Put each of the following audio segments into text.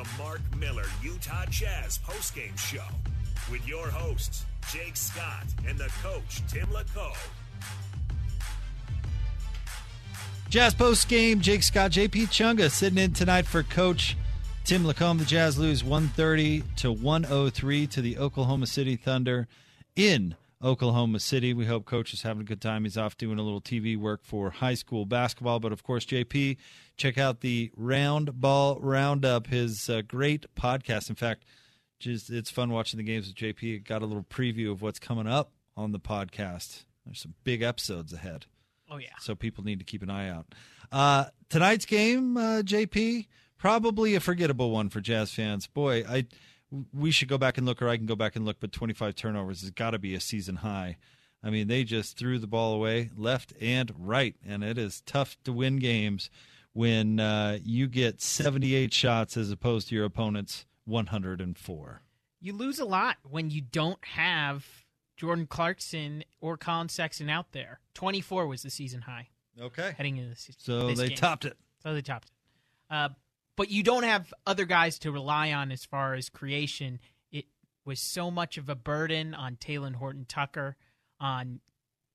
The Mark Miller Utah Jazz postgame show with your hosts, Jake Scott and the coach, Tim LaComb. Jazz postgame, Jake Scott, JP Chunga sitting in tonight for Coach Tim LaComb. The Jazz lose 130 to 103 to the Oklahoma City Thunder in Oklahoma City. We hope Coach is having a good time. He's off doing a little TV work for high school basketball. But of course, JP, check out the Round Ball Roundup, his uh, great podcast. In fact, just it's fun watching the games with JP. Got a little preview of what's coming up on the podcast. There's some big episodes ahead. Oh yeah. So people need to keep an eye out. Uh, tonight's game, uh, JP, probably a forgettable one for Jazz fans. Boy, I we should go back and look, or I can go back and look. But 25 turnovers has got to be a season high. I mean, they just threw the ball away left and right, and it is tough to win games when uh, you get 78 shots as opposed to your opponent's 104. You lose a lot when you don't have Jordan Clarkson or Collin Sexton out there. 24 was the season high Okay. heading into this. So this they game. topped it. So they topped it. Uh, but you don't have other guys to rely on as far as creation. It was so much of a burden on Talen Horton Tucker, on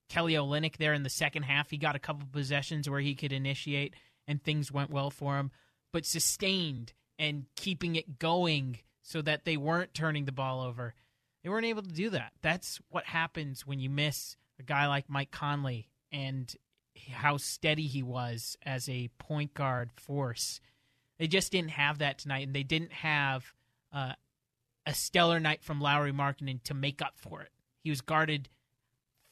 Kelly Olynyk there in the second half. He got a couple possessions where he could initiate, and things went well for him. But sustained and keeping it going so that they weren't turning the ball over. They weren't able to do that. That's what happens when you miss a guy like Mike Conley and how steady he was as a point guard force. They just didn't have that tonight, and they didn't have uh, a stellar night from Lauri Markkanen to make up for it. He was guarded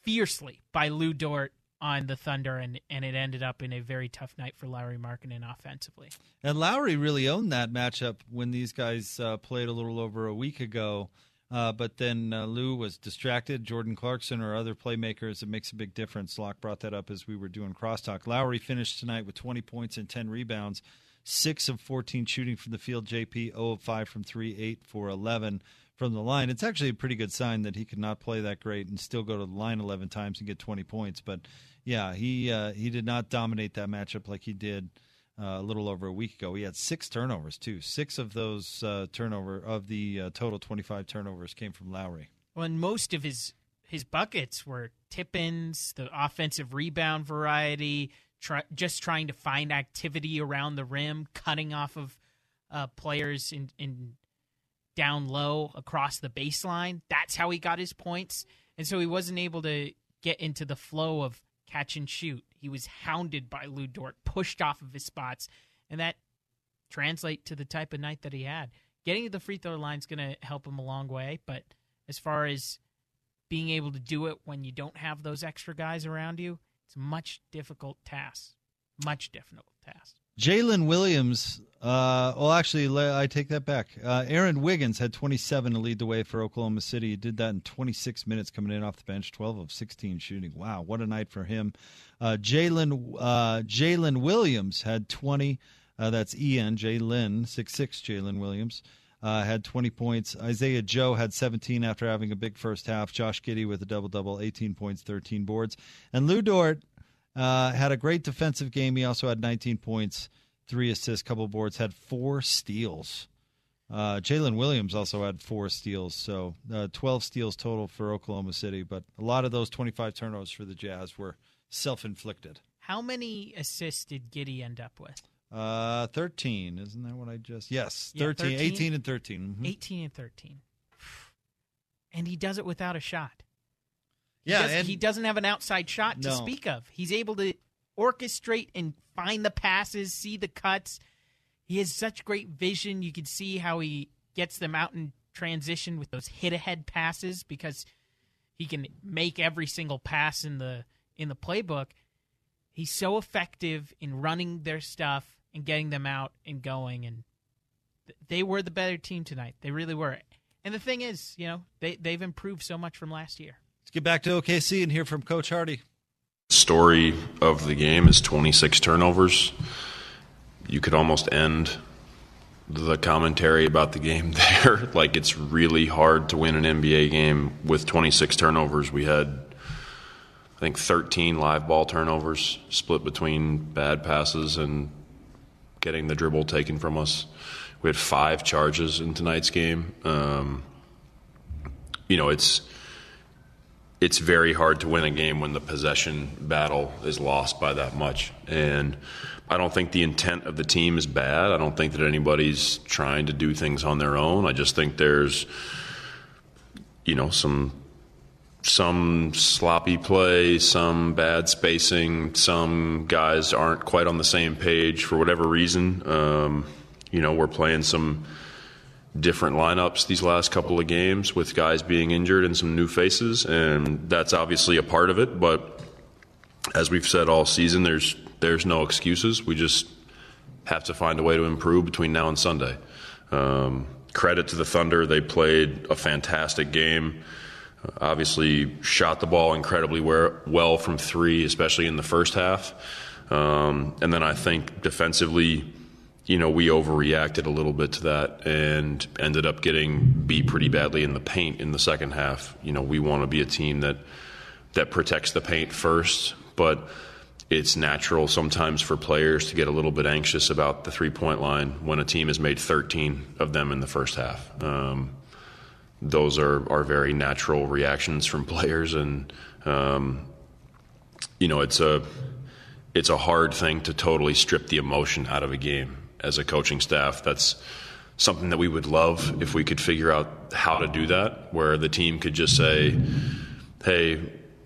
fiercely by Lu Dort on the Thunder, and, and it ended up in a very tough night for Lauri Markkanen offensively. And Lauri really owned that matchup when these guys uh, played a little over a week ago. Uh, but then uh, Lou was distracted. Jordan Clarkson or other playmakers, it makes a big difference. Locke brought that up as we were doing crosstalk. Lauri finished tonight with 20 points and 10 rebounds, 6 of 14 shooting from the field. JP 0 of 5 from 3, 8 for 11 from the line. It's actually a pretty good sign that he could not play that great and still go to the line 11 times and get 20 points. But yeah, he uh, he did not dominate that matchup like he did uh, a little over a week ago. He had six turnovers too. Six of those uh, turnover of the uh, total 25 turnovers came from Lauri. Well, and most of his his buckets were tip-ins, the offensive rebound variety, try, just trying to find activity around the rim, cutting off of uh, players in, in down low across the baseline. That's how he got his points, and so he wasn't able to get into the flow of catch and shoot. He was hounded by Lu Dort, pushed off of his spots, and that translate to the type of night that he had. Getting to the free throw line is going to help him a long way, but as far as being able to do it when you don't have those extra guys around you, it's a much difficult task. Much difficult task. Jalen Williams, uh, well, actually, I take that back. Uh, Aaron Wiggins had 27 to lead the way for Oklahoma City. He did that in 26 minutes coming in off the bench, 12 of 16 shooting. Wow, what a night for him. Uh, Jalen uh, Jalen Williams had 20. Uh, that's En Jalen six six. Jalen Williams uh, had 20 points. Isaiah Joe had 17 after having a big first half. Josh Giddey with a double double, 18 points, 13 boards, and Lu Dort uh, had a great defensive game. He also had 19 points, three assists, couple boards, had four steals. Uh, Jalen Williams also had four steals, so uh, 12 steals total for Oklahoma City. But a lot of those 25 turnovers for the Jazz were self inflicted. How many assists did Giddey end up with? Uh, 13. Isn't that what I just? Yes, Yeah, 13, 13? 18 and 13. Mhm. 18 and 13. And he does it without a shot. Yeah, Does- he doesn't have an outside shot to No. speak of. He's able to orchestrate and find the passes, see the cuts. He has such great vision. You can see how he gets them out in transition with those hit ahead passes because he can make every single pass in the in the playbook. He's so effective in running their stuff and getting them out and going and th- they were the better team tonight. They really were. And the thing is, you know, they they've improved so much from last year. let's get back to OKC and hear from Coach Hardy. story of the game is 26 turnovers. You could almost end the commentary about the game there. like it's really hard to win an NBA game with 26 turnovers. We had I think 13 live ball turnovers split between bad passes and getting the dribble taken from us. We had five charges in tonight's game. Um, you know, it's it's very hard to win a game when the possession battle is lost by that much. And I don't think the intent of the team is bad. I don't think that anybody's trying to do things on their own. I just think there's, you know, some some sloppy play, some bad spacing, some guys aren't quite on the same page for whatever reason. Um, you know, we're playing some different lineups these last couple of games with guys being injured and some new faces, and that's obviously a part of it. But as we've said all season, there's there's no excuses. We just have to find a way to improve between now and Sunday. Um, credit to the Thunder; they played a fantastic game. Obviously, shot the ball incredibly well from three, especially in the first half. Um, and then I think defensively you know, we overreacted a little bit to that and ended up getting beat pretty badly in the paint in the second half. You know, we want to be a team that that protects the paint first, but it's natural sometimes for players to get a little bit anxious about the three point line when a team has made 13 of them in the first half. Um, those are, are very natural reactions from players, and um, you know, it's a it's a hard thing to totally strip the emotion out of a game as a coaching staff. That's something that we would love if we could figure out how to do that, where the team could just say, hey,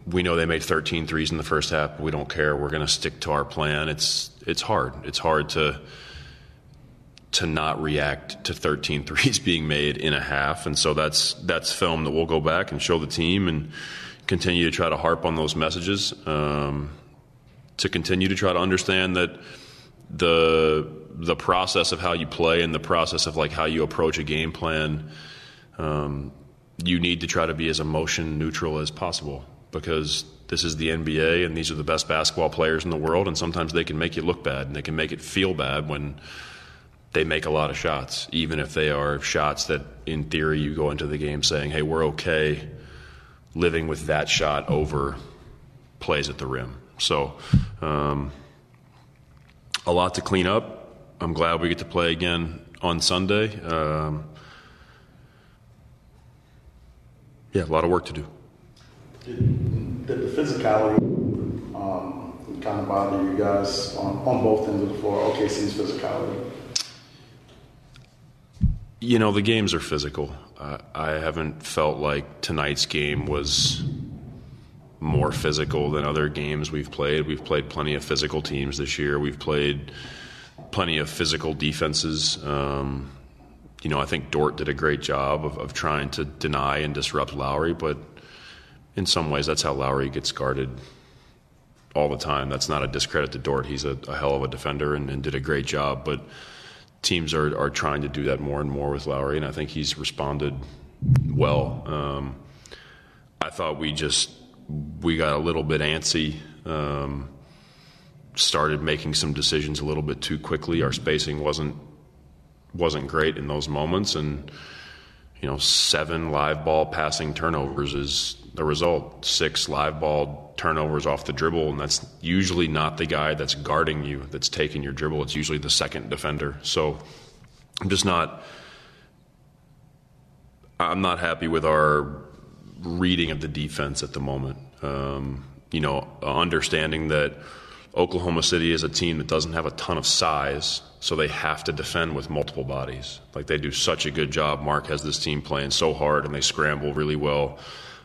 we know they made 13 threes in the first half, we don't care. We're going to stick to our plan. It's it's hard. It's hard to to not react to 13 threes being made in a half, and so that's that's film that we'll go back and show the team and continue to try to harp on those messages. Um, to continue to try to understand that the the process of how you play and the process of like how you approach a game plan, um, you need to try to be as emotion neutral as possible because this is the NBA and these are the best basketball players in the world, and sometimes they can make you look bad and they can make it feel bad when they make a lot of shots, even if they are shots that, in theory, you go into the game saying, "Hey, we're okay living with that shot over plays at the rim." So, um, a lot to clean up. I'm glad we get to play again on Sunday. Um, yeah, a lot of work to do. Did, did the physicality um, kind of bother you guys on, on both ends of the floor? OKC's physicality. You know, the games are physical. Uh, I haven't felt like tonight's game was more physical than other games we've played. We've played plenty of physical teams this year. We've played plenty of physical defenses. Um, you know, I think Dort did a great job of, of trying to deny and disrupt Lauri, but in some ways, that's how Lauri gets guarded all the time. That's not a discredit to Dort. He's a, a hell of a defender and, and did a great job, but teams are, are trying to do that more and more with Lauri, and I think he's responded well. Um, I thought we just we got a little bit antsy. Um, started making some decisions a little bit too quickly. Our spacing wasn't wasn't great in those moments, and you know, seven live ball passing turnovers is the result. Six live ball turnovers off the dribble, and that's usually not the guy that's guarding you that's taking your dribble. It's usually the second defender. So I'm just not. I'm not happy with our reading of the defense at the moment. Um, you know, understanding that Oklahoma City is a team that doesn't have a ton of size, so they have to defend with multiple bodies. Like they do such a good job. Mark has this team playing so hard and they scramble really well.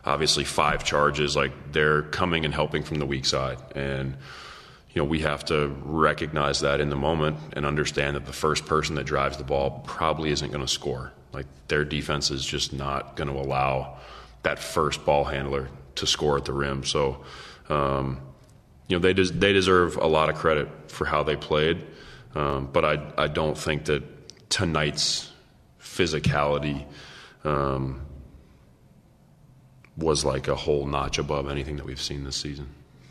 Obviously, five charges, like they're coming and helping from the weak side. And, you know, we have to recognize that in the moment and understand that the first person that drives the ball probably isn't going to score. Like their defense is just not going to allow that first ball handler to score at the rim. So, um, you know, they des- they deserve a lot of credit for how they played, um, but I I don't think that tonight's physicality um, was like a whole notch above anything that we've seen this season.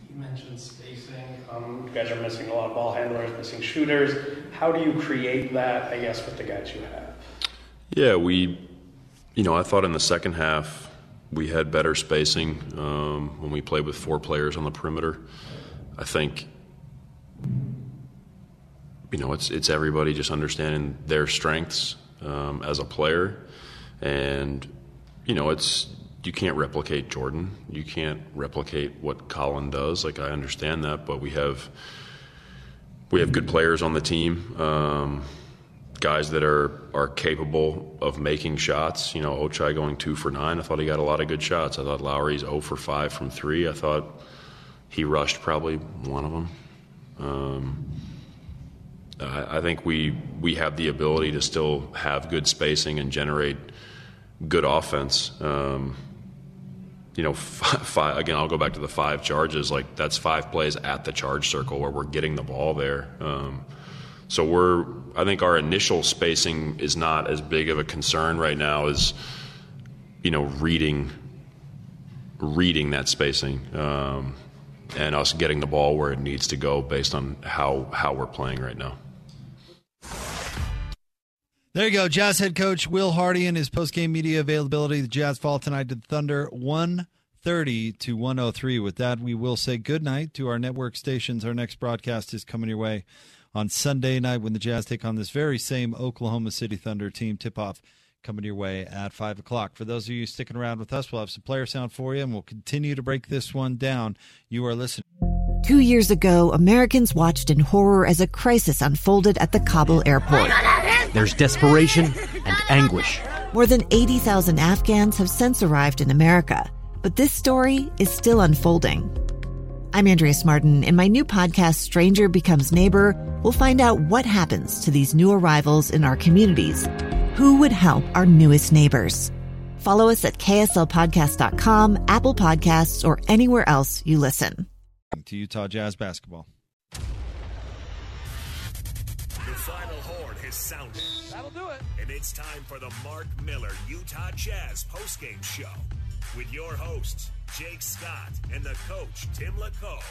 You mentioned spacing. Um, you guys are missing a lot of ball handlers, missing shooters. How do you create that? I guess with the guys you have. Yeah, we, you know, I thought in the second half we had better spacing um, when we played with four players on the perimeter. I think you know it's it's everybody just understanding their strengths um, as a player, and you know it's you can't replicate Jordan. You can't replicate what Colin does. Like I understand that, but we have we have good players on the team. Um, guys that are are capable of making shots. You know, Ochai going two for nine. I thought he got a lot of good shots. I thought Lauri's 0 for five from three. I thought he rushed probably one of them. Um, I, I, think we we have the ability to still have good spacing and generate good offense. Um, you know, five, five, again, I'll go back to the five charges. Like that's five plays at the charge circle where we're getting the ball there. Um, so we're, I think our initial spacing is not as big of a concern right now as, you know, reading, reading that spacing. Um, and us getting the ball where it needs to go based on how how we're playing right now. There you go, Jazz head coach Will Hardy and his post-game media availability. The Jazz fall tonight to the Thunder, one thirty to one hundred oh three. With that, we will say good night to our network stations. Our next broadcast is coming your way on Sunday night when the Jazz take on this very same Oklahoma City Thunder team. Tip-off coming your way at 5 o'clock. For those of you sticking around with us, we'll have some player sound for you, and we'll continue to break this one down. You are listening. Two years ago, Americans watched in horror as a crisis unfolded at the Kabul airport. There's desperation and anguish. More than 80,000 Afghans have since arrived in America, but this story is still unfolding. I'm Andrea Martin. In my new podcast, Stranger Becomes Neighbor, we'll find out what happens to these new arrivals in our communities who would help our newest neighbors? Follow us at kslpodcast.com, Apple Podcasts, or anywhere else you listen. To Utah Jazz basketball. The final horn has sounded. That'll do it. And it's time for the Mark Miller Utah Jazz postgame show with your hosts, Jake Scott and the coach, Tim LaComb.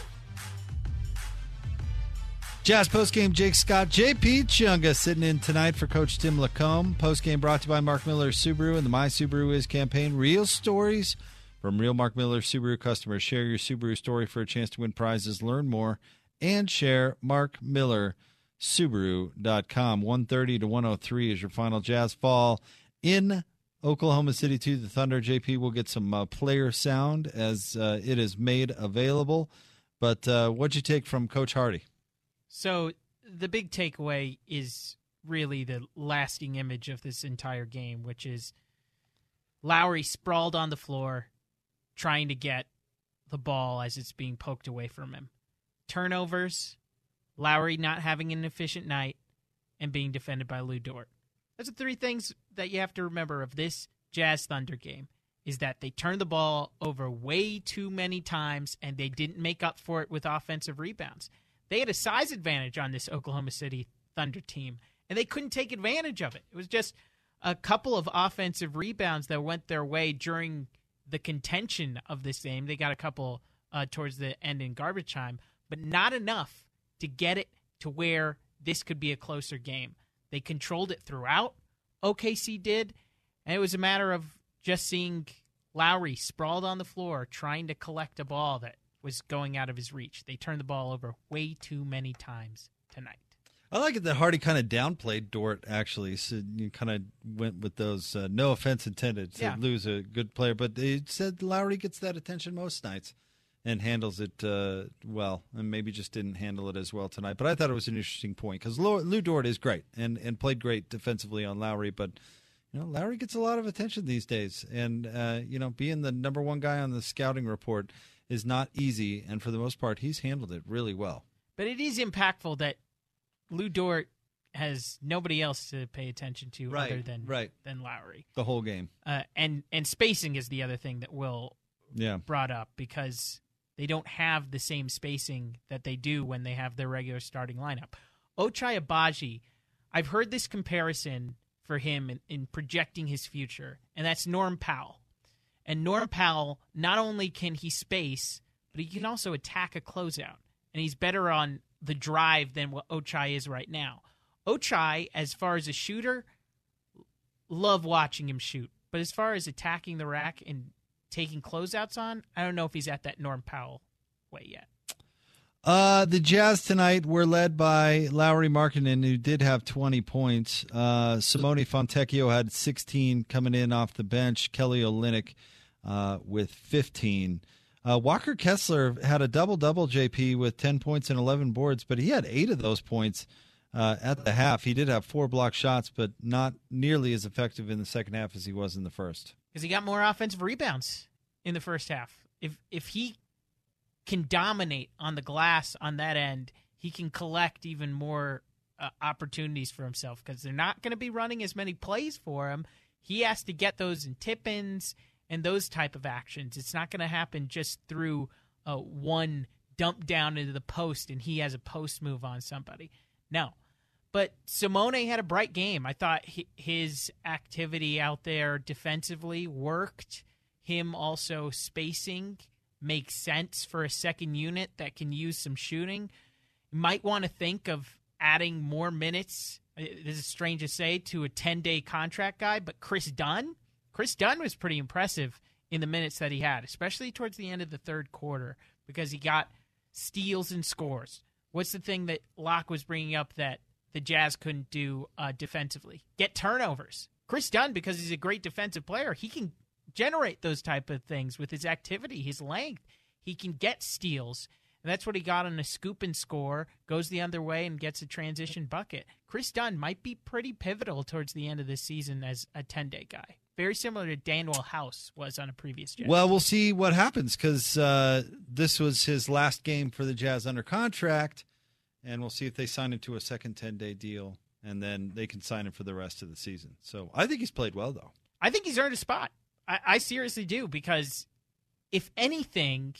Jazz postgame, Jake Scott, JP Chunga sitting in tonight for Coach Tim LaComb. Postgame brought to you by Mark Miller Subaru and the My Subaru Is campaign. Real stories from real Mark Miller Subaru customers. Share your Subaru story for a chance to win prizes. Learn more and share Mark Miller Subaru.com. 130 to 103 is your final Jazz fall in Oklahoma City to the Thunder. JP will get some uh, player sound as uh, it is made available. But uh, what'd you take from Coach Hardy? So the big takeaway is really the lasting image of this entire game, which is Lauri sprawled on the floor trying to get the ball as it's being poked away from him. Turnovers, Lauri not having an efficient night, and being defended by Lu Dort. Those are three things that you have to remember of this Jazz Thunder game is that they turned the ball over way too many times and they didn't make up for it with offensive rebounds. They had a size advantage on this Oklahoma City Thunder team, and they couldn't take advantage of it. It was just a couple of offensive rebounds that went their way during the contention of this game. They got a couple uh, towards the end in garbage time, but not enough to get it to where this could be a closer game. They controlled it throughout. OKC did, and it was a matter of just seeing Lauri sprawled on the floor trying to collect a ball that was going out of his reach. They turned the ball over way too many times tonight. I like it that Hardy kind of downplayed Dort. Actually, so you kind of went with those. Uh, no offense intended to yeah. lose a good player, but they said Lauri gets that attention most nights, and handles it uh, well, and maybe just didn't handle it as well tonight. But I thought it was an interesting point because Lu Dort is great and and played great defensively on Lauri, but you know Lauri gets a lot of attention these days, and uh, you know being the number one guy on the scouting report is not easy, and for the most part, he's handled it really well. But it is impactful that Lu Dort has nobody else to pay attention to right, other than right. than Lauri. The whole game. Uh, and and spacing is the other thing that Will yeah. brought up because they don't have the same spacing that they do when they have their regular starting lineup. Ochai Agbaji, I've heard this comparison for him in, in projecting his future, and that's Norm Powell. And Norm Powell, not only can he space, but he can also attack a closeout. And he's better on the drive than what Ochai is right now. Ochai, as far as a shooter, love watching him shoot. But as far as attacking the rack and taking closeouts on, I don't know if he's at that Norm Powell way yet. Uh, the Jazz tonight were led by Lauri Markkanen, who did have 20 points. Uh, Simone Fontecchio had 16 coming in off the bench. Kelly Olynyk uh, with 15. Uh, Walker Kessler had a double double, JP, with 10 points and 11 boards, but he had eight of those points uh, at the half. He did have four block shots, but not nearly as effective in the second half as he was in the first. Because he got more offensive rebounds in the first half. If if he can dominate on the glass on that end, he can collect even more uh, opportunities for himself because they're not going to be running as many plays for him. He has to get those in tip-ins and those type of actions. It's not going to happen just through uh, one dump down into the post and he has a post move on somebody. No. But Simone had a bright game. I thought his activity out there defensively worked. Him also spacing makes sense for a second unit that can use some shooting. You might want to think of adding more minutes. Uh, this is strange to say to a 10 day contract guy, but Kris Dunn, Kris Dunn was pretty impressive in the minutes that he had, especially towards the end of the third quarter, because he got steals and scores. What's the thing that Locke was bringing up that the Jazz couldn't do uh, defensively? Get turnovers. Kris Dunn, because he's a great defensive player, he can generate those type of things with his activity, his length. He can get steals. And that's what he got on a scoop and score, goes the other way and gets a transition bucket. Kris Dunn might be pretty pivotal towards the end of this season as a 10 day guy. Very similar to Danuel House was on a previous Jazz. Well, we'll see what happens because uh, this was his last game for the Jazz under contract, and we'll see if they sign him to a second 10 day deal, and then they can sign him for the rest of the season. So I think he's played well, though. I think he's earned a spot. I, I seriously do because if anything,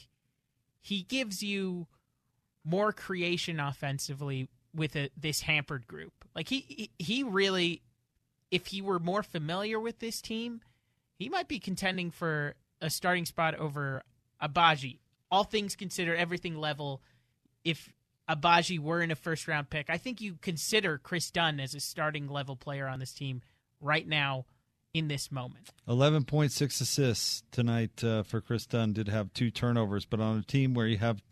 he gives you more creation offensively with a, this hampered group. Like he he really, if he were more familiar with this team, he might be contending for a starting spot over Agbaji. All things considered, everything level. If Agbaji were in a first round pick, I think you consider Kris Dunn as a starting level player on this team right now in this moment. 11.6 assists tonight uh, for Kris Dunn. Did have two turnovers, but on a team where you have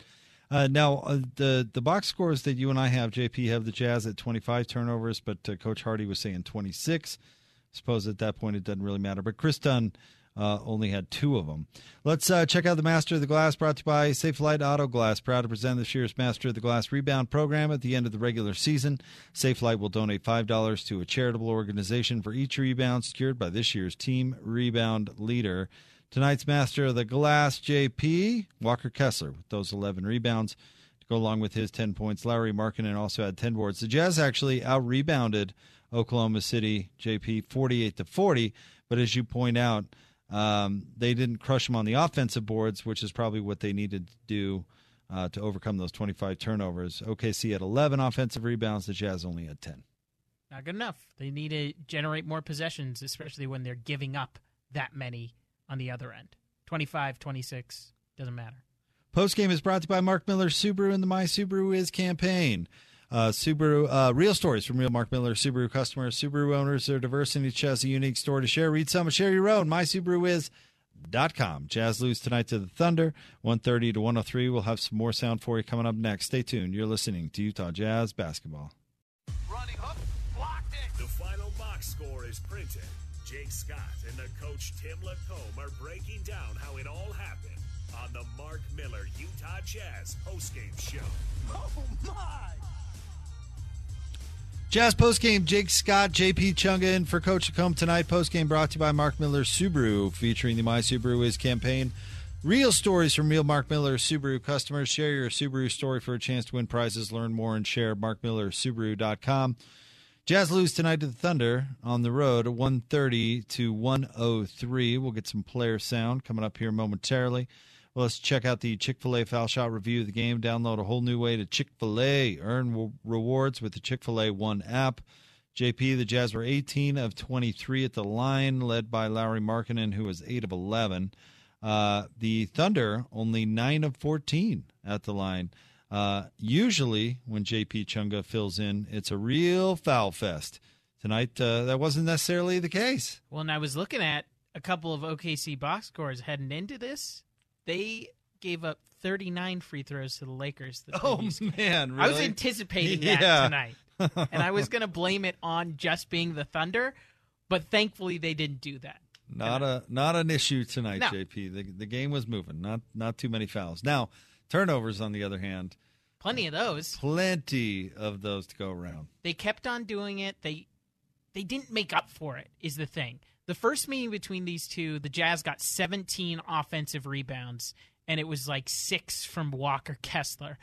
uh, now uh, the the box scores that you and I have, JP, have the Jazz at 25 turnovers, but uh, Coach Hardy was saying 26. I suppose at that point it doesn't really matter. But Kris Dunn uh, only had two of them. Let's uh, check out the Master of the Glass brought to you by Safelite Auto Glass. Proud to present this year's Master of the Glass rebound program at the end of the regular season. Safelite will donate $5 to a charitable organization for each rebound secured by this year's team rebound leader. Tonight's Master of the Glass, JP, Walker Kessler, with those 11 rebounds to go along with his 10 points. Lauri Markkanen also had 10 boards. The Jazz actually out rebounded Oklahoma City, JP, 48 to 40. But as you point out, um, they didn't crush them on the offensive boards, which is probably what they needed to do uh, to overcome those 25 turnovers. OKC had 11 offensive rebounds. The Jazz only had 10. Not good enough. They need to generate more possessions, especially when they're giving up that many on the other end. 25, 26, doesn't matter. Post game is brought to you by Mark Miller Subaru and the My Subaru Is campaign. Uh, Subaru, uh, real stories from real Mark Miller Subaru customers. Subaru owners are diverse and each has a unique story to share. Read some and share your of Sherry Road, mysubaruis.com. Jazz lose tonight to the Thunder, 130 to 103. We'll have some more sound for you coming up next. Stay tuned. You're listening to Utah Jazz Basketball. Running hook, blocked it. The final box score is printed. Jake Scott and the coach Tim LaComb are breaking down how it all happened on the Mark Miller Utah Jazz postgame show. Oh, my. Jazz postgame, Jake Scott, JP Chunga in for Coach LaComb tonight. Postgame brought to you by Mark Miller Subaru, featuring the My Subaru Is campaign. Real stories from real Mark Miller Subaru customers. Share your Subaru story for a chance to win prizes. Learn more and share markmillersubaru.com. Jazz lose tonight to the Thunder on the road at 130 to 103. We'll get some player sound coming up here momentarily. Well, let's check out the Chick fil A foul shot review of the game. Download a whole new way to Chick fil A. Earn w- rewards with the Chick fil A One app. JP, the Jazz were 18 of 23 at the line, led by Lauri Markkanen, who was 8 of 11. Uh, the Thunder, only 9 of 14 at the line. Uh, usually, when JP Chunga fills in, it's a real foul fest. Tonight, uh, that wasn't necessarily the case. Well, and I was looking at a couple of OKC box scores heading into this. They gave up 39 free throws to the Lakers. The Oh, man, I was really? anticipating that Yeah. tonight. and I was going to blame it on just being the Thunder, but thankfully they didn't do that. Not a not an issue tonight, No. JP. The the game was moving. Not not too many fouls. Now turnovers, on the other hand, Plenty of those. plenty of those to go around. They kept on doing it. They they didn't make up for it is the thing. The first meeting between these two, the Jazz got 17 offensive rebounds and it was like 6 from Walker Kessler.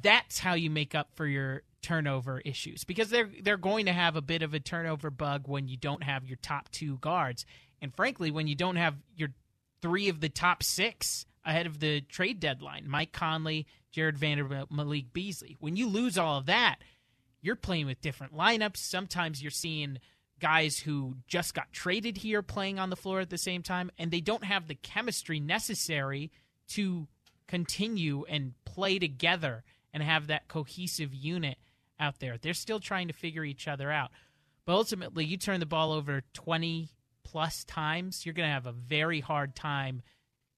That's how you make up for your turnover issues because they're they're going to have a bit of a turnover bug when you don't have your top 2 guards. And frankly, when you don't have your 3 of the top 6 ahead of the trade deadline, Mike Conley, Jarred Vanderbilt, Malik Beasley. When you lose all of that, you're playing with different lineups. Sometimes you're seeing guys who just got traded here playing on the floor at the same time, and they don't have the chemistry necessary to continue and play together and have that cohesive unit out there. They're still trying to figure each other out. But ultimately, you turn the ball over 20 plus times, you're going to have a very hard time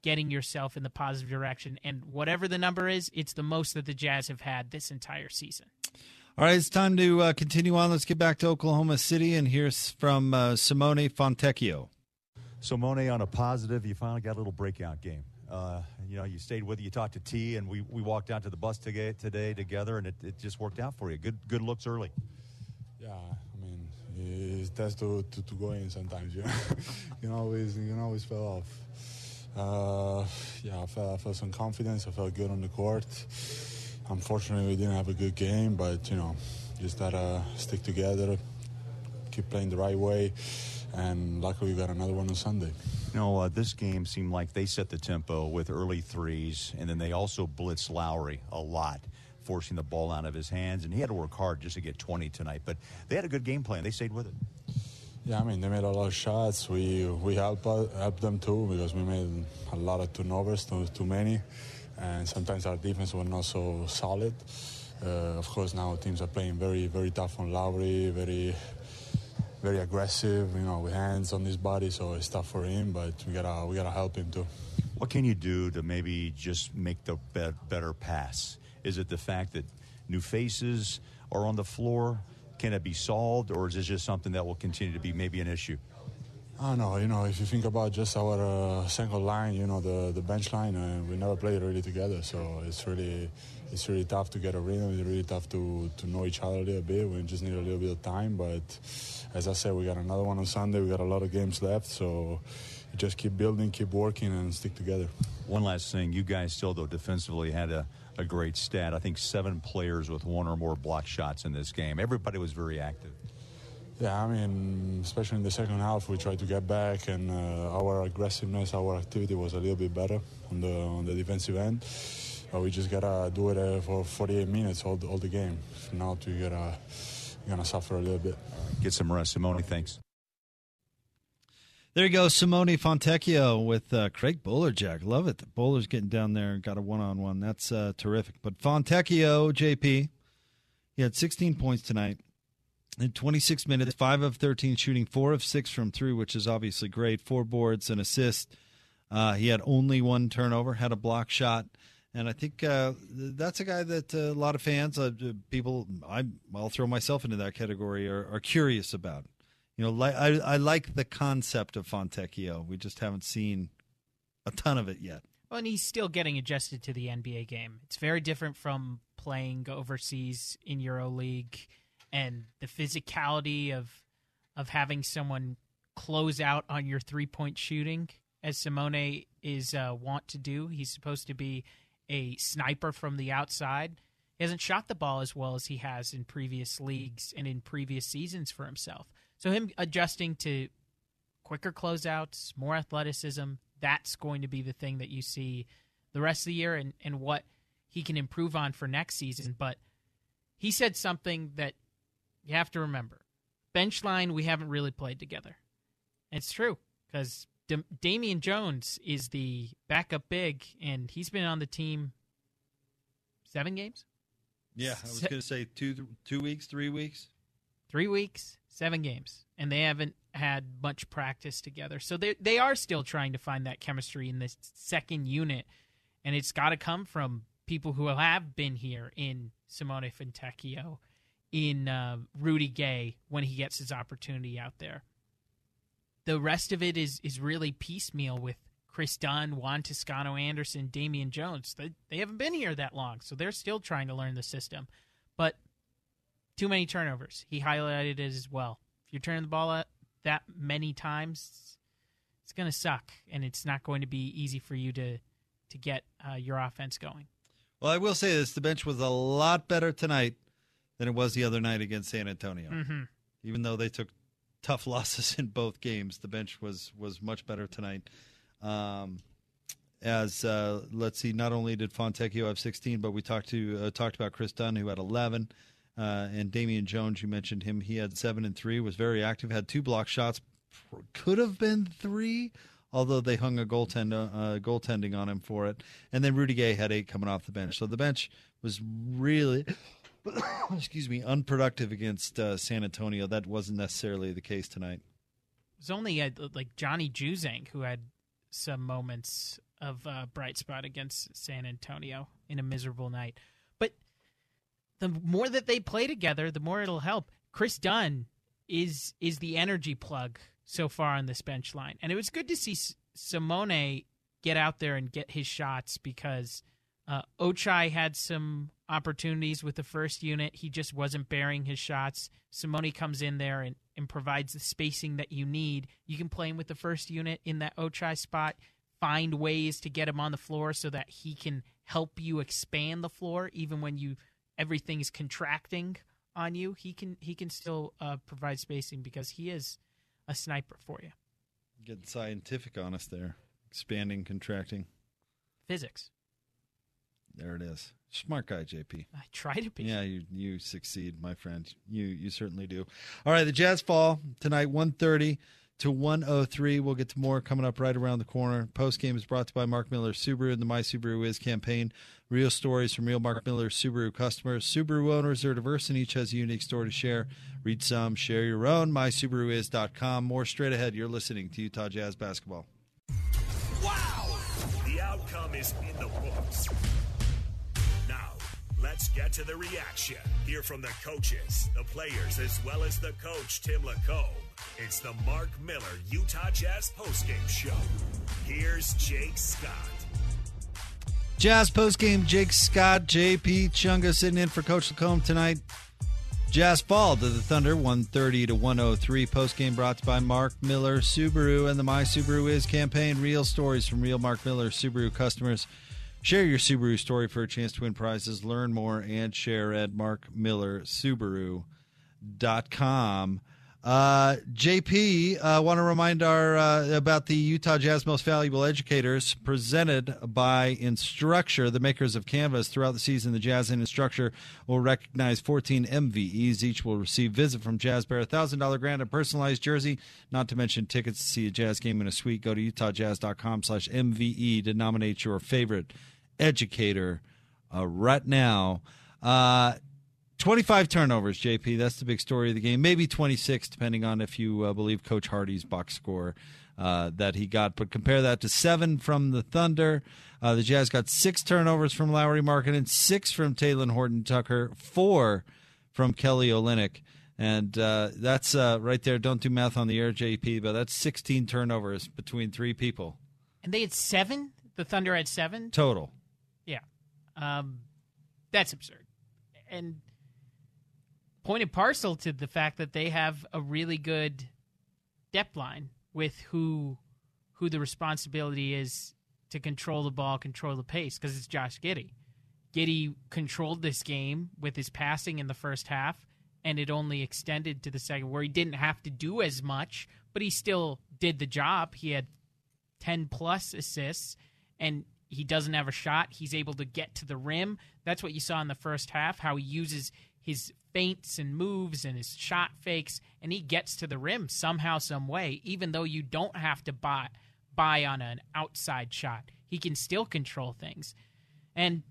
getting yourself in the positive direction. And whatever the number is, it's the most that the Jazz have had this entire season. All right, it's time to uh, continue on. Let's get back to Oklahoma City and hear from uh, Simone Fontecchio. Simone, on a positive, you finally got a little breakout game. Uh, you know, you stayed with it. You talked to T, and we, we walked out to the bus today, today together, and it, it just worked out for you. Good good looks early. Yeah, I mean, it's tough to, to, to go in sometimes. You know, you can always you can always fell off. Uh, yeah, I felt, I felt some confidence. I felt good on the court. Unfortunately, we didn't have a good game, but you know, just gotta stick together, keep playing the right way, and luckily we got another one on Sunday. You know, uh, this game seemed like they set the tempo with early threes, and then they also blitzed Lauri a lot, forcing the ball out of his hands, and he had to work hard just to get 20 tonight. But they had a good game plan. They stayed with it. Yeah, I mean they made a lot of shots. We we help uh, help them too because we made a lot of turnovers, too, too many, and sometimes our defense was not so solid. Uh, of course, now teams are playing very very tough on Lauri, very very aggressive, you know, with hands on his body, so it's tough for him. But we gotta we gotta help him too. What can you do to maybe just make the be- better pass? Is it the fact that new faces are on the floor? Can it be solved, or is this just something that will continue to be maybe an issue? I know. You know, if you think about just our uh, second line, you know, the the bench line, uh, we never played really together, so it's really it's really tough to get a rhythm. It's really tough to to know each other a little bit. We just need a little bit of time. But as I said, we got another one on Sunday. We got a lot of games left, so just keep building, keep working, and stick together. One last thing, you guys still though defensively had a, a great stat. I think seven players with one or more block shots in this game. Everybody was very active. Yeah, I mean, especially in the second half, we tried to get back, and uh, our aggressiveness, our activity was a little bit better on the on the defensive end. But we just gotta do it uh, for 48 minutes all the, all the game. If not, we gotta you're gonna suffer a little bit. Get some rest, Simone. Thanks. There you go, Simone Fontecchio with uh, Craig Bolerjack. Love it. The Bowler's getting down there and got a one on one. That's uh, terrific. But Fontecchio, JP, he had 16 points tonight in 26 minutes, 5 of 13 shooting, 4 of 6 from three, which is obviously great. Four boards and assist. Uh, he had only one turnover, had a block shot. And I think uh, that's a guy that uh, a lot of fans, uh, people, I, I'll throw myself into that category, are, are curious about. You know, I, I like the concept of Fontecchio. We just haven't seen a ton of it yet. Well, and he's still getting adjusted to the NBA game. It's very different from playing overseas in EuroLeague and the physicality of of having someone close out on your three point shooting, as Simone is uh, want to do. He's supposed to be a sniper from the outside. He hasn't shot the ball as well as he has in previous leagues and in previous seasons for himself. So him adjusting to quicker closeouts, more athleticism, that's going to be the thing that you see the rest of the year and, and what he can improve on for next season. But he said something that you have to remember. Bench line, we haven't really played together. It's true because D- Damian Jones is the backup big, and he's been on the team seven games. Yeah, I was going to say two two weeks, three weeks, three weeks, seven games, and they haven't had much practice together. So they they are still trying to find that chemistry in this second unit, and it's got to come from people who have been here in Simone Fontecchio, in uh, Rudy Gay when he gets his opportunity out there. The rest of it is is really piecemeal with Kris Dunn, Juan Toscano Anderson, Damian Jones. They, they haven't been here that long, so they're still trying to learn the system. But too many turnovers. He highlighted it as well. If you're turning the ball out that many times, it's going to suck, and it's not going to be easy for you to to get uh, your offense going. Well, I will say this: the bench was a lot better tonight than it was the other night against San Antonio. Mm-hmm. Even though they took tough losses in both games, the bench was was much better tonight. Um, as uh, let's see, not only did Fontecchio have 16, but we talked to uh, talked about Kris Dunn who had 11, uh, and Damian Jones. You mentioned him; he had seven and three. Was very active. Had two block shots. Could have been three, although they hung a goaltend uh, goaltending on him for it. And then Rudy Gay had eight coming off the bench. So the bench was really. excuse me, unproductive against uh, San Antonio. That wasn't necessarily the case tonight. It was only uh, like Johnny Juzang who had some moments of uh, bright spot against San Antonio in a miserable night. But the more that they play together, the more it'll help. Kris Dunn is is the energy plug so far on this bench line, and it was good to see Simone get out there and get his shots because uh, Ochai had some opportunities with the first unit. He just wasn't bearing his shots. Simone comes in there and, and provides the spacing that you need. You can play him with the first unit in that Ochai spot, find ways to get him on the floor so that he can help you expand the floor even when you everything's contracting on you. He can he can still uh, provide spacing because he is a sniper for you. Getting scientific on us there. Expanding, contracting. Physics. There it is. Smart guy, JP. I try to be. Yeah, you you succeed, my friend. You you certainly do. All right, the Jazz fall tonight, one thirty to one oh three. We'll get to more coming up right around the corner. Post game is brought to you by Mark Miller Subaru and the My Subaru Is campaign. Real stories from real Mark Miller Subaru customers. Subaru owners are diverse and each has a unique story to share. Read some, share your own. MySubaruIs.com. More straight ahead. You're listening to Utah Jazz basketball. Wow! The outcome is in the books. Let's get to the reaction. Hear from the coaches, the players, as well as the coach, Tim LaComb. It's the Mark Miller Utah Jazz postgame show. Here's Jake Scott. Jazz postgame, Jake Scott, JP Chunga sitting in for Coach LaComb tonight. Jazz fall to the Thunder, 130 to 103. Postgame brought to you by Mark Miller Subaru and the My Subaru Is campaign. Real stories from real Mark Miller Subaru customers. Share your Subaru story for a chance to win prizes. Learn more and share at markmillersubaru.com. Uh, JP, I uh, want to remind our uh, about the Utah Jazz Most Valuable Educators presented by Instructure, the makers of Canvas. Throughout the season, the Jazz and Instructure will recognize 14 MVEs. Each will receive visit from Jazz Bear, a thousand dollar grant, a personalized jersey, not to mention tickets to see a Jazz game in a suite. Go to utahjazz.com/slash MVE to nominate your favorite educator uh, right now. Uh, 25 turnovers, JP. That's the big story of the game. Maybe 26, depending on if you uh, believe Coach Hardy's box score uh, that he got. But compare that to seven from the Thunder. Uh, the Jazz got six turnovers from Lauri and six from Talen Horton Tucker, four from Kelly Olynyk. And uh, that's uh, right there. Don't do math on the air, JP, but that's 16 turnovers between three people. And they had seven The Thunder had seven total. Um, that's absurd, and point and parcel to the fact that they have a really good depth line with who who the responsibility is to control the ball, control the pace, because it's Josh Giddey. Giddey controlled this game with his passing in the first half, and it only extended to the second, where he didn't have to do as much, but he still did the job. He had 10 plus assists, and he doesn't have a shot. He's able to get to the rim. That's what you saw in the first half, how he uses his feints and moves and his shot fakes, and he gets to the rim somehow, some way, even though you don't have to buy buy on an outside shot. He can still control things. And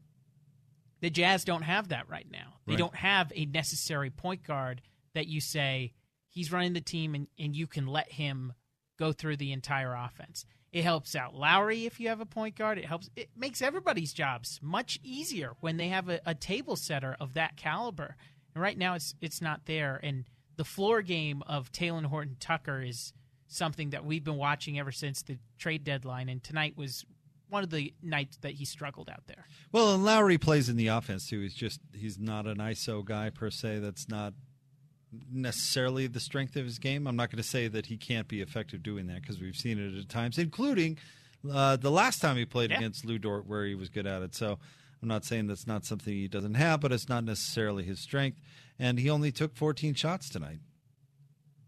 the Jazz don't have that right now. They Right. don't have a necessary point guard that you say he's running the team and, and you can let him go through the entire offense. It helps out Lauri if you have a point guard. It helps it makes everybody's jobs much easier when they have a, a table setter of that caliber. And right now it's it's not there. And the floor game of Talen Horton Tucker is something that we've been watching ever since the trade deadline and tonight was one of the nights that he struggled out there. Well, and Lauri plays in the offense too. He's just he's not an ISO guy per se. That's not necessarily the strength of his game. I'm not going to say that he can't be effective doing that because we've seen it at times, including uh, the last time he played Yeah. against Lu Dort, where he was good at it. So I'm not saying that's not something he doesn't have, but it's not necessarily his strength. And he only took 14 shots tonight.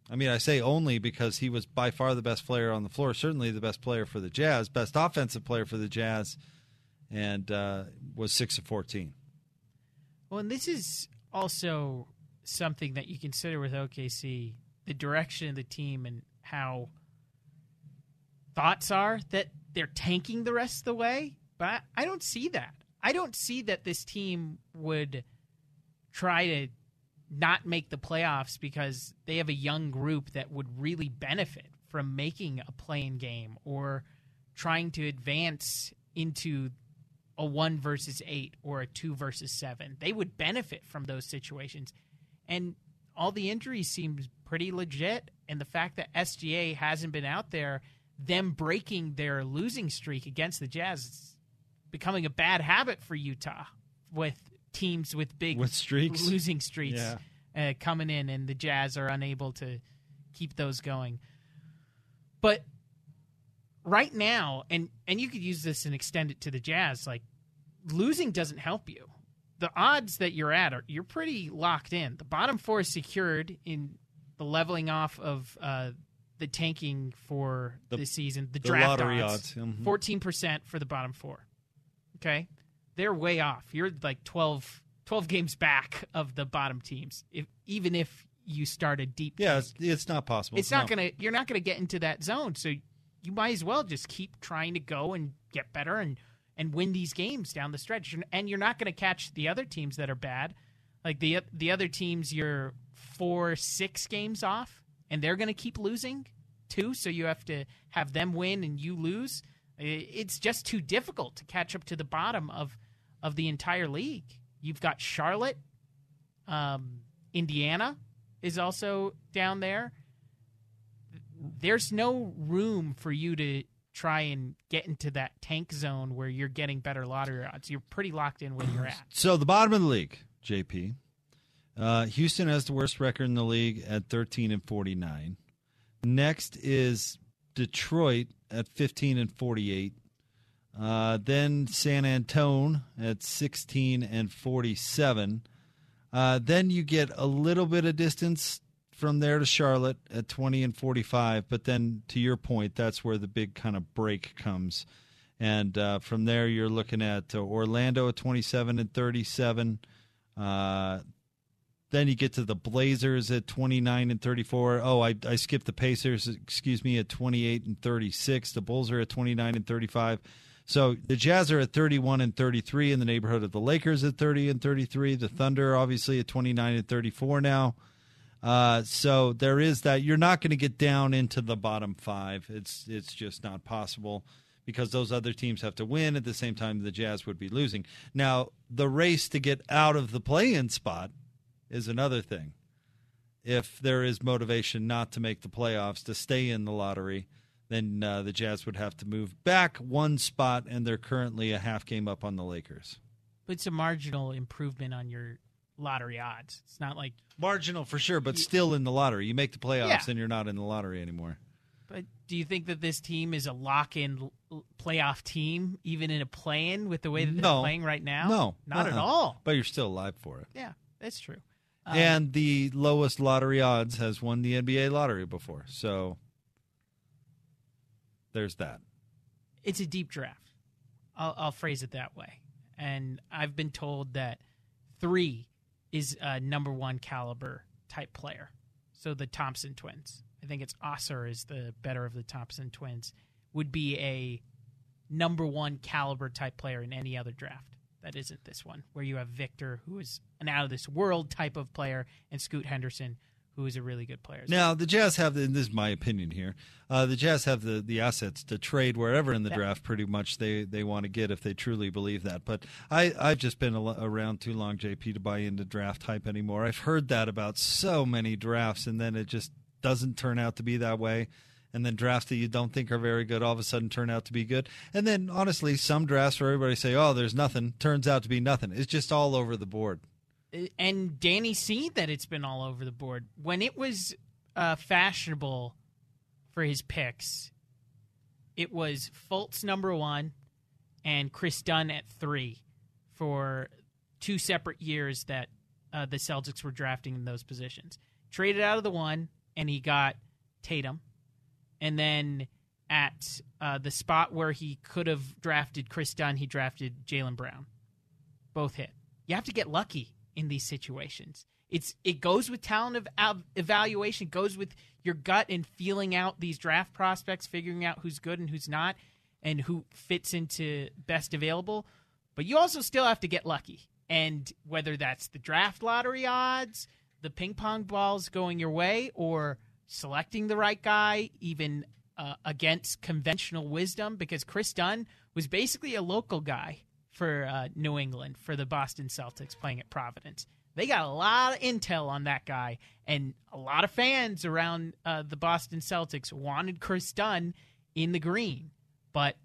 I mean, I say only because he was by far the best player on the floor, certainly the best player for the Jazz, best offensive player for the Jazz, and uh, was six of 14. Well, and this is also something that you consider with OKC the direction of the team and how thoughts are that they're tanking the rest of the way. But I, don't see that. I don't see that this team would try to not make the playoffs because they have a young group that would really benefit from making a playing game or trying to advance into a one versus eight or a two versus seven. They would benefit from those situations. And all the injuries seem pretty legit. And the fact that SGA hasn't been out there, them breaking their losing streak against the Jazz, is becoming a bad habit for Utah with teams with big With streaks? losing streaks Yeah. uh, coming in, and the Jazz are unable to keep those going. But right now, and and you could use this and extend it to the Jazz. Like losing doesn't help you. The odds that you're at are you're pretty locked in. The bottom four is secured in the leveling off of uh, the tanking for The- this season. The, the draft lottery odds, mhm. fourteen percent for the bottom four. Okay, they're way off. You're like 12, 12 games back of the bottom teams. If even if you start a deep Yeah, it's, it's not possible. it's not gonna you're not gonna get into that zone so you might as well just keep trying to go and get better and and win these games down the stretch. And- you're not gonna catch the other teams that are bad. Like the the other teams you're four six games off and they're gonna keep losing too so you have to have them win and you lose. It's just too difficult to catch up to the bottom of of the entire league. You've got charlotte um, indiana is also down there. There's no room for you to try and get into that tank zone where you're getting better lottery odds. You're pretty locked in where you're at. So the bottom of the league, JP. Uh, Houston has the worst record in the league at 13 and 49. Next is Detroit at 15 and 48. Uh, then San Antone at 16 and 47. Uh, then you get a little bit of distance from there to Charlotte at 20 and 45. But then, to your point, that's where the big kind of break comes. And uh, from there, you're looking at uh, Orlando at 27 and 37. Uh, then you get to the Blazers at 29 and 34. Oh, I, I skipped the Pacers, excuse me, at 28 and 36. The Bulls are at 29 and 35. So the Jazz are at 31 and 33 in the neighborhood of the Lakers at 30 and 33. The Thunder, obviously, at 29 and 34 now. Uh, so there is that. You're not going to get down into the bottom five. It's it's just not possible because those other teams have to win at the same time the Jazz would be losing. Now the race to get out of the play-in spot is another thing. If there is motivation not to make the playoffs to stay in the lottery, then uh, the Jazz would have to move back one spot, and they're currently a half game up on the Lakers. But it's a marginal improvement on your lottery odds. It's not like marginal for sure, but still in the lottery. You make the playoffs, Yeah. and you're not in the lottery anymore. But do you think that this team is a lock-in playoff team, even in a play-in, with the way that they're No. playing right now? No, not at uh-uh. all. But you're still alive for it. Yeah, that's true. Um, and the lowest lottery odds has won the NBA lottery before. So there's that. it's a deep draft. I'll, I'll phrase it that way. And I've been told that three is a number one caliber type player. So the Thompson twins, I think it's Ausar is the better of the Thompson twins, would be a number one caliber type player in any other draft. That isn't this one, where you have Victor, who is an out of this world type of player, and Scoot Henderson, who is a really good player. Now the Jazz have, and this is my opinion here. Uh, the Jazz have the, the assets to trade wherever in the Yeah. draft, pretty much they, they want to get if they truly believe that. But I I've just been al- around too long, JP, to buy into draft hype anymore. I've heard that about so many drafts, and then it just doesn't turn out to be that way. And then drafts that you don't think are very good all of a sudden turn out to be good. And then honestly, some drafts where everybody say, "Oh, there's nothing," turns out to be nothing. It's just all over the board. And Danny seen that it's been all over the board. When it was uh, fashionable for his picks, it was Fultz number one and Kris Dunn at three for two separate years that uh, the Celtics were drafting in those positions. Traded out of the one, and he got Tatum. And then at uh, the spot where he could have drafted Kris Dunn, he drafted Jaylen Brown. Both hit. You have to get lucky in these situations. It's it goes with talent of evaluation, goes with your gut and feeling out these draft prospects, figuring out who's good and who's not, and who fits into best available. But you also still have to get lucky, and whether that's the draft lottery odds, the ping pong balls going your way, or selecting the right guy, even uh, against conventional wisdom, because Kris Dunn was basically a local guy for uh, New England for the Boston Celtics playing at Providence. They got a lot of intel on that guy, and a lot of fans around uh, the Boston Celtics wanted Kris Dunn in the green, but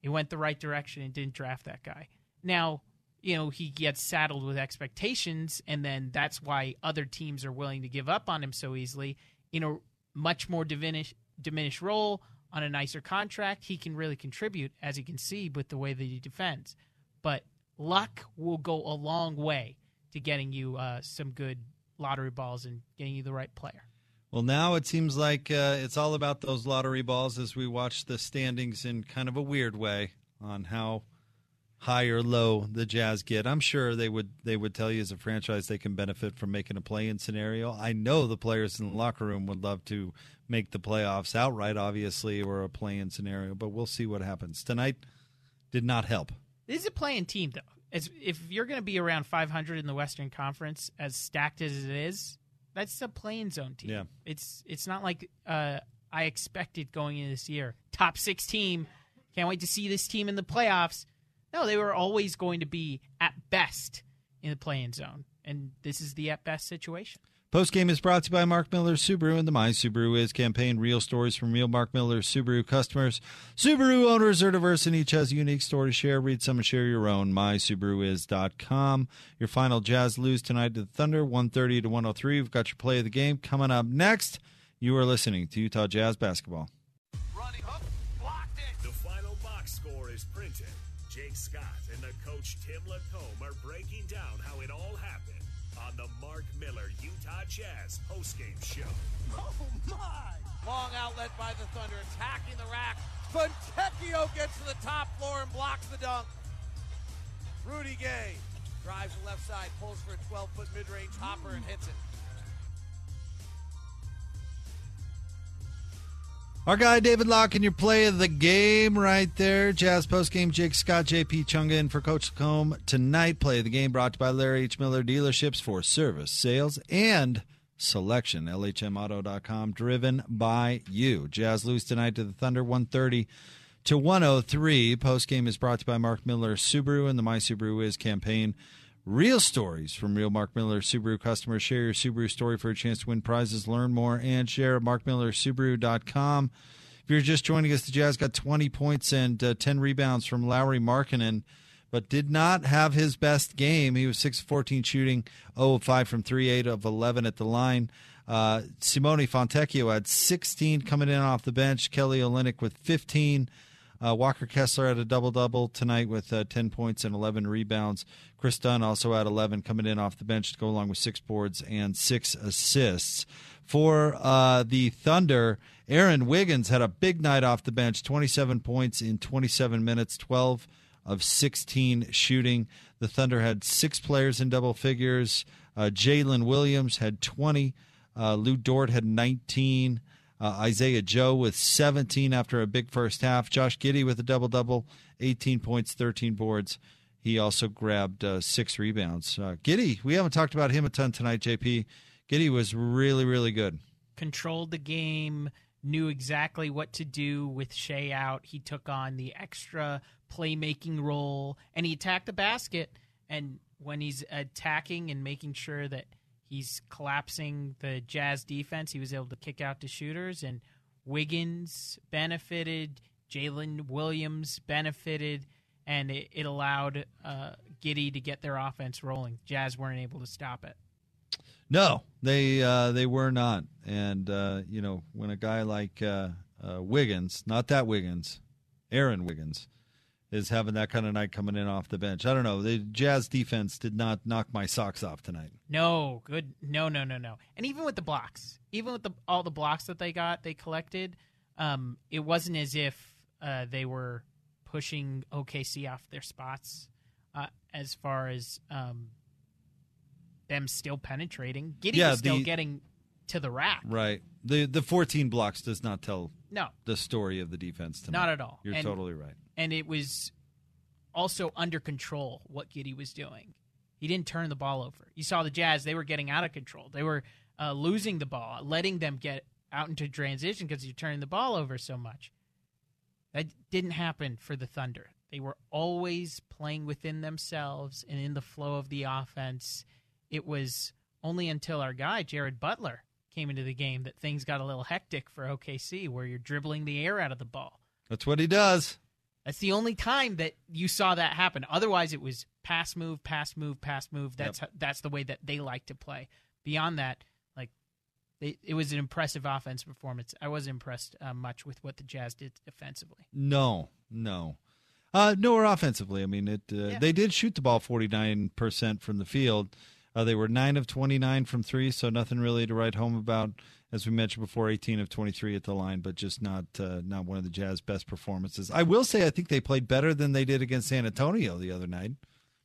he went the right direction and didn't draft that guy. Now, you know, he gets saddled with expectations, and then that's why other teams are willing to give up on him so easily. In a much more diminish, diminished role on a nicer contract, he can really contribute, as you can see with the way that he defends. But luck will go a long way to getting you uh, some good lottery balls and getting you the right player. Well, now it seems like uh, it's all about those lottery balls as we watch the standings in kind of a weird way on how high or low the Jazz get. I'm sure they would they would tell you as a franchise they can benefit from making a play-in scenario. I know the players in the locker room would love to make the playoffs outright, obviously, or a play-in scenario, but we'll see what happens tonight. Did not help. This is a playing team, though. As if you're going to be around 500 in the Western Conference, as stacked as it is, that's a playing zone team. Yeah. It's it's not like uh, I expected going into this year. Top six team. Can't wait to see this team in the playoffs. No, they were always going to be at best in the playing zone, and this is the at best situation. Post game is brought to you by Mark Miller Subaru and the My Subaru Is campaign. Real stories from real Mark Miller Subaru customers. Subaru owners are diverse and each has a unique story to share. Read some and share your own. MySubaruIs.com. Your final Jazz lose tonight to the Thunder, 130 to 103. We've got your play of the game coming up next. You are listening to Utah Jazz basketball. Coach Tim LaComb are breaking down how it all happened on the Mark Miller Utah Jazz postgame show. Oh my! Long outlet by the Thunder, attacking the rack. Fontecchio gets to the top floor and blocks the dunk. Rudy Gay drives the left side, pulls for a 12 foot mid range hopper and hits it. Our guy David Locke and your play of the game right there. Jazz post game. Jake Scott, JP Chunga in for Coach LaComb tonight. Play of the game brought to you by Larry H. Miller Dealerships for service, sales, and selection. LHMauto.com, driven by you. Jazz lose tonight to the Thunder, 130 to 103. Post game is brought to you by Mark Miller Subaru and the My Subaru Is campaign. Real stories from real Mark Miller Subaru customers. Share your Subaru story for a chance to win prizes. Learn more and share at markmillersubaru.com. If you're just joining us, the Jazz got 20 points and uh, 10 rebounds from Lauri Markkanen, but did not have his best game. He was 6 14 shooting, 0 of 5 from 3, 8 of 11 at the line. Uh, Simone Fontecchio had 16 coming in off the bench. Kelly Olynyk with 15. Uh, Walker Kessler had a double double tonight with uh, 10 points and 11 rebounds. Kris Dunn also had 11 coming in off the bench to go along with six boards and six assists. For uh, the Thunder, Aaron Wiggins had a big night off the bench 27 points in 27 minutes, 12 of 16 shooting. The Thunder had six players in double figures. Uh, Jalen Williams had 20. Uh, Lu Dort had 19. Uh, Isaiah Joe with 17 after a big first half. Josh Giddey with a double double, 18 points, 13 boards. He also grabbed uh, six rebounds. Uh, Giddey, we haven't talked about him a ton tonight, JP. Giddey was really, really good. Controlled the game, knew exactly what to do with Shea out. He took on the extra playmaking role and he attacked the basket. And when he's attacking and making sure that he's collapsing the Jazz defense. He was able to kick out the shooters, and Wiggins benefited. Jalen Williams benefited, and it, it allowed uh, Giddey to get their offense rolling. Jazz weren't able to stop it. No, they uh, they were not. And uh, you know, when a guy like uh, uh, Wiggins, not that Wiggins, Aaron Wiggins, is having that kind of night coming in off the bench. I don't know. The Jazz defense did not knock my socks off tonight. No, good. No, no, no, no. And even with the blocks, even with the all the blocks that they got, they collected. Um, it wasn't as if uh, they were pushing OKC off their spots uh, as far as um, them still penetrating. Giddey Yeah, was still the- getting to the rack. Right. The the 14 blocks does not tell No. the story of the defense tonight. Not at all. You're And- totally right. And it was also under control what Giddey was doing. He didn't turn the ball over. You saw the Jazz; they were getting out of control. They were uh, losing the ball, letting them get out into transition because you're turning the ball over so much. That didn't happen for the Thunder. They were always playing within themselves and in the flow of the offense. It was only until our guy Jared Butler came into the game that things got a little hectic for OKC, where you're dribbling the air out of the ball. That's what he does. That's the only time that you saw that happen. Otherwise, it was pass move, pass move, pass move. That's how, that's the way that they like to play. Beyond that, like they, it was an impressive offense performance. I wasn't impressed uh, much with what the Jazz did defensively. No, no. Uh, nor offensively. I mean, it. Uh, They did shoot the ball 49% from the field. Uh, they were 9 of 29 from three, so nothing really to write home about. As we mentioned before, 18 of 23 at the line, but just not uh, not one of the Jazz best performances. I will say I think they played better than they did against San Antonio the other night.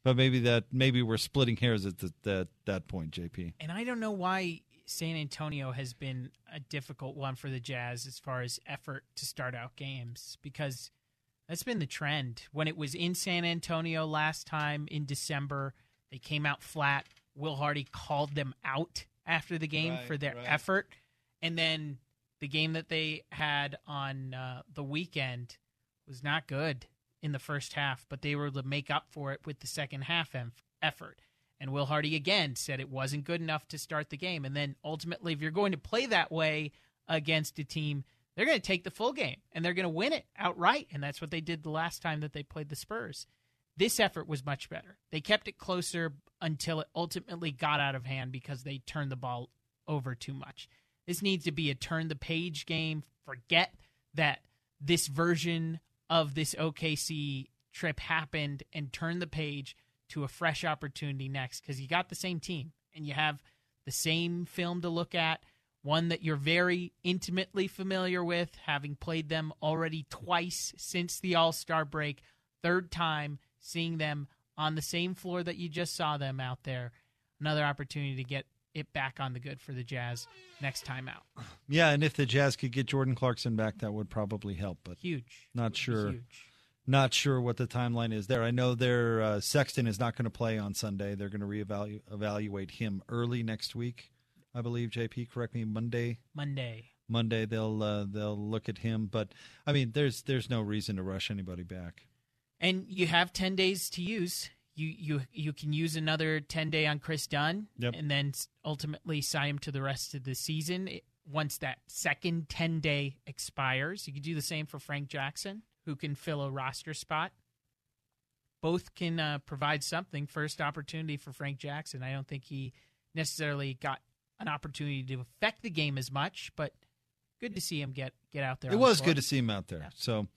But maybe that maybe we're splitting hairs at the, that that point, JP. And I don't know why San Antonio has been a difficult one for the Jazz as far as effort to start out games because that's been the trend. When it was in San Antonio last time in December, they came out flat. Will Hardy called them out after the game Right, for their right. effort. And then the game that they had on uh, the weekend was not good in the first half, but they were able to make up for it with the second half em- effort. And Will Hardy again said it wasn't good enough to start the game. And then ultimately, if you're going to play that way against a team, they're going to take the full game and they're going to win it outright. And that's what they did the last time that they played the Spurs. This effort was much better. They kept it closer until it ultimately got out of hand because they turned the ball over too much. This needs to be a turn the page game. Forget that this version of this OKC trip happened and turn the page to a fresh opportunity next because you got the same team and you have the same film to look at, one that you're very intimately familiar with, having played them already twice since the All Star break, third time seeing them on the same floor that you just saw them out there. Another opportunity to get it back on the good for the Jazz next time out. Yeah, and if the Jazz could get Jordan Clarkson back, that would probably help. But Huge. Not sure. huge. Not sure what the timeline is there. I know their uh, Sexton is not going to play on Sunday. They're going to reevaluate evaluate him early next week, I believe. JP, correct me. Monday. Monday. Monday they'll uh, they'll look at him, but I mean, there's there's no reason to rush anybody back. And you have 10 days to use. You you you can use another 10 day on Kris Dunn Yep. and then ultimately sign him to the rest of the season. It- once that second 10 day expires. You could do the same for Frank Jackson, who can fill a roster spot. Both can uh, provide something. First opportunity for Frank Jackson. I don't think he necessarily got an opportunity to affect the game as much, but good to see him get get out there. It was good to see him out there. Yeah. So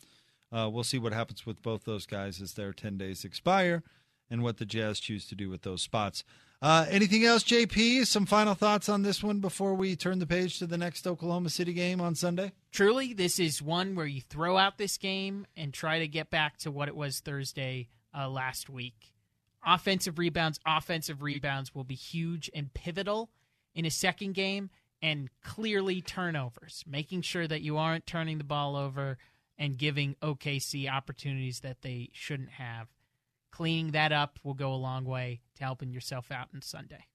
uh, we'll see what happens with both those guys as their 10 days expire and what the Jazz choose to do with those spots. Uh, anything else, JP? Some final thoughts on this one before we turn the page to the next Oklahoma City game on Sunday? Truly, this is one where you throw out this game and try to get back to what it was Thursday uh, last week. Offensive rebounds, offensive rebounds will be huge and pivotal in a second game, and clearly turnovers, making sure that you aren't turning the ball over and giving OKC opportunities that they shouldn't have cleaning that up will go a long way to helping yourself out on Sunday.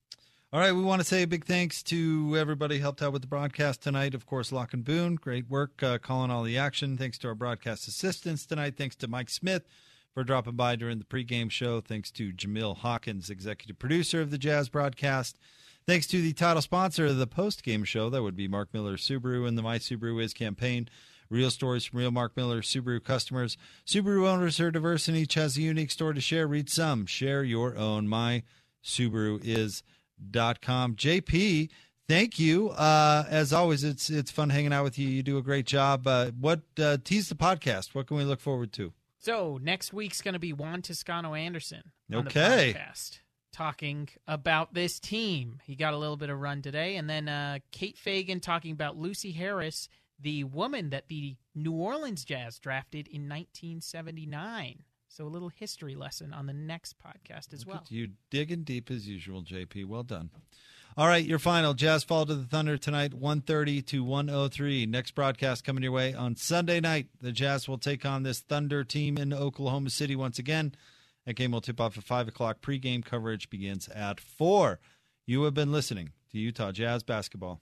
All right, we want to say a big thanks to everybody who helped out with the broadcast tonight. Of course, Locke and Boone, great work uh, calling all the action. Thanks to our broadcast assistants tonight. Thanks to Mike Smith for dropping by during the pregame show. Thanks to Jamil Hawkins, executive producer of the Jazz broadcast. Thanks to the title sponsor of the postgame show, that would be Mark Miller Subaru and the My Subaru Is campaign. Real stories from real Mark Miller Subaru customers. Subaru owners are diverse and each has a unique story to share. Read some. Share your own. My Subaru is dot com. JP, thank you. Uh, as always, it's it's fun hanging out with you. You do a great job. Uh, what uh, tease the podcast? What can we look forward to? So next week's going to be Juan Toscano Anderson. on okay. podcast, talking about this team. He got a little bit of run today, and then uh, Kate Fagan talking about Lucy Harris the woman that the New Orleans Jazz drafted in 1979. So a little history lesson on the next podcast as Look well. You digging deep as usual, JP. Well done. All right, your final Jazz fall to the Thunder tonight, 130 to 103. Next broadcast coming your way on Sunday night. The Jazz will take on this Thunder team in Oklahoma City once again. That game will tip off at 5 o'clock. Pre-game coverage begins at 4. You have been listening to Utah Jazz Basketball.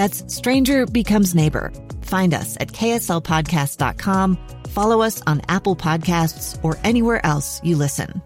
That's Stranger Becomes Neighbor Find us at kslpodcast.com, follow us on Apple Podcasts, or anywhere else you listen.